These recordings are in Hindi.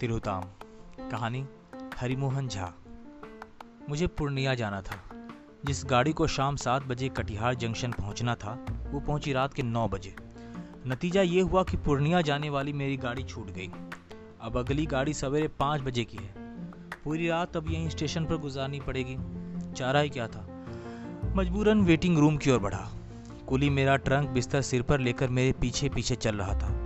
तिरुताम। कहानी, हरिमोहन झा। मुझे पूर्णिया जाना था। जिस गाड़ी को शाम सात बजे कटिहार जंक्शन पहुँचना था, वो पहुँची रात के नौ बजे। नतीजा ये हुआ कि पूर्णिया जाने वाली मेरी गाड़ी छूट गई। अब अगली गाड़ी सवेरे पाँच बजे की है। पूरी रात अब यहीं स्टेशन पर गुजारनी पड़ेगी। चारा ही क्या था? मजबूरन वेटिंग रूम की ओर बढ़ा। कुली मेरा ट्रंक बिस्तर सिर पर लेकर मेरे पीछे पीछे चल रहा था।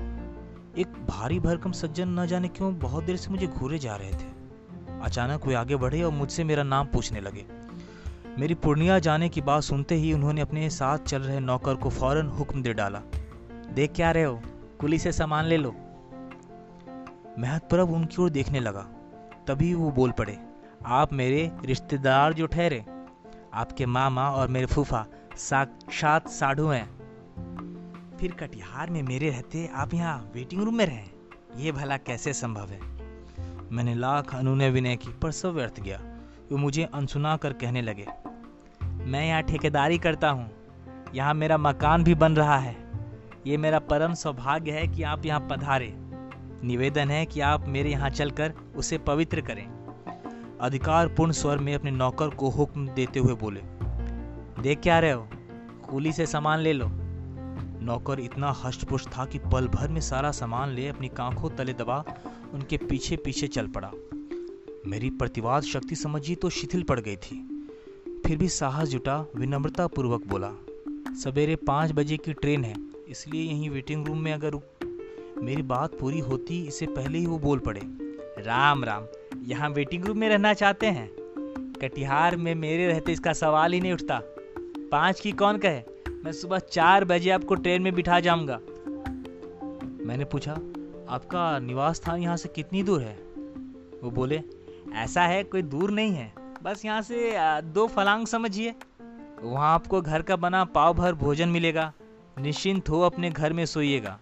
एक भारी भरकम सज्जन न जाने क्यों बहुत देर से मुझे घूरे जा रहे थे। अचानक वे आगे बढ़े और मुझसे मेरा नाम पूछने लगे। मेरी पूर्णिया जाने की बात सुनते ही उन्होंने अपने साथ चल रहे नौकर को फ़ौरन हुक्म दे डाला। देख क्या रहे हो? कुली से सामान ले लो। महतप्रभ उनकी ओर देखने लगा। तभी वो बोल पड़े, आप मेरे रिश्तेदार जो ठहरे, आपके मामा और मेरे फूफा साक्षात साधु हैं। फिर कटिहार में मेरे रहते आप यहाँ वेटिंग रूम में रहें? ये भला कैसे संभव है? मैंने लाख अनुनय विनय की पर सब व्यर्थ गया। वो मुझे अनसुना कर कहने लगे, मैं यहाँ ठेकेदारी करता हूँ। यहाँ मेरा मकान भी बन रहा है। ये मेरा परम सौभाग्य है कि आप यहाँ पधारे। निवेदन है कि आप मेरे यहाँ चलकर उसे पवित्र करें। अधिकार पूर्ण स्वर में अपने नौकर को हुक्म देते हुए बोले, देख क्या रहे हो? कुली से सामान ले लो। नौकर इतना हष्टपुष्ट था कि पल भर में सारा सामान ले अपनी कांखों तले दबा, उनके पीछे पीछे चल पड़ा। मेरी प्रतिवाद शक्ति समझी तो शिथिल पड़ गई थी। फिर भी साहस जुटा विनम्रता पूर्वक बोला, सवेरे पाँच बजे की ट्रेन है, इसलिए यहीं वेटिंग रूम में अगर मेरी बात पूरी होती इससे पहले ही वो बोल पड़े, राम राम, यहाँ वेटिंग रूम में रहना चाहते हैं? कटिहार में मेरे रहते इसका सवाल ही नहीं उठता। पाँच की कौन कहे? मैं सुबह चार बजे आपको ट्रेन में बिठा जाऊँगा। मैंने पूछा, आपका निवास स्थान यहाँ से कितनी दूर है? वो बोले, ऐसा है, कोई दूर नहीं है। बस यहाँ से दो फलांग समझिए। वहाँ आपको घर का बना पाव भर भोजन मिलेगा। निश्चिंत हो अपने घर में सोइएगा।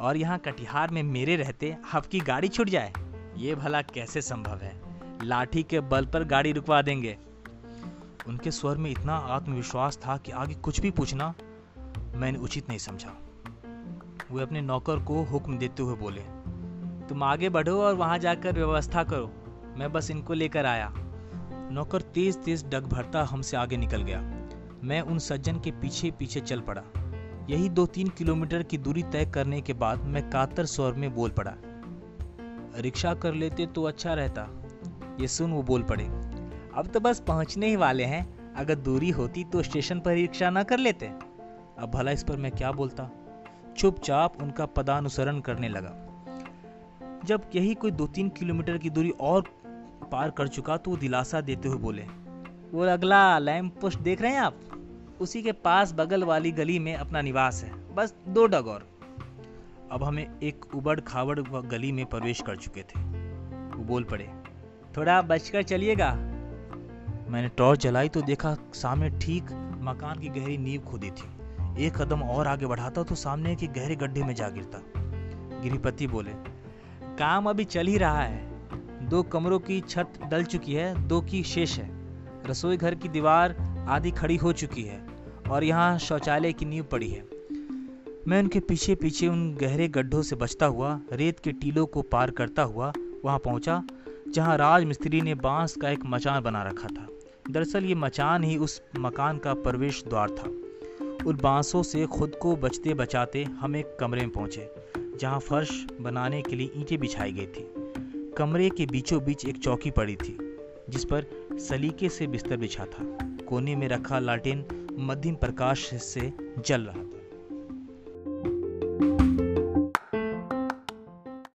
और यहाँ कटिहार में मेरे रहते आपकी गाड़ी छूट जाए। ये भला कैसे संभव है? लाठी के बल पर गाड़ी रुकवा देंगे। उनके स्वर में इतना आत्मविश्वास था कि आगे कुछ भी पूछना मैंने उचित नहीं समझा। वे अपने नौकर को हुक्म देते हुए बोले, तुम आगे बढ़ो और वहाँ जाकर व्यवस्था करो। मैं बस इनको लेकर आया। नौकर तेज तेज डग भरता हमसे आगे निकल गया। मैं उन सज्जन के पीछे पीछे चल पड़ा। यही दो तीन किलोमीटर की दूरी तय करने के बाद मैं कातर स्वर में बोल पड़ा, रिक्शा कर लेते तो अच्छा रहता। ये सुन वो बोल पड़े। अब तो बस पहुँचने ही वाले हैं। अगर दूरी होती तो स्टेशन पर रिक्शा ना कर लेते। अब भला इस पर मैं क्या बोलता? चुपचाप उनका पदानुसरण करने लगा। जब यही कोई दो तीन किलोमीटर की दूरी और पार कर चुका तो वो दिलासा देते हुए बोले, वो अगला लैम्प पोस्ट देख रहे हैं आप? उसी के पास बगल वाली गली में अपना निवास है। बस दो डग और अब हमें एक उबड़ खाबड़ गली में प्रवेश कर चुके थे। वो बोल पड़े, थोड़ा बचकर चलिएगा। मैंने टॉर्च जलाई तो देखा सामने ठीक मकान की गहरी नींव खोदी थी। एक कदम और आगे बढ़ाता तो सामने के गहरे गड्ढे में जा गिरता। गिरिपति बोले, काम अभी चल ही रहा है। दो कमरों की छत डल चुकी है, दो की शेष है। रसोई घर की दीवार आधी खड़ी हो चुकी है और यहाँ शौचालय की नींव पड़ी है। मैं उनके पीछे पीछे उन गहरे गड्ढों से बचता हुआ, रेत के टीलों को पार करता हुआ वहाँ पहुँचा, जहाँ राज मिस्त्री ने बाँस का एक मचान बना रखा था। दरअसल ये मचान ही उस मकान का प्रवेश द्वार था। उन बांसों से खुद को बचते बचाते हम एक कमरे में पहुँचे, जहाँ फर्श बनाने के लिए ईंटें बिछाई गई थी। कमरे के बीचों बीच एक चौकी पड़ी थी, जिस पर सलीके से बिस्तर बिछा था। कोने में रखा लाटिन मध्यम प्रकाश से जल रहा था।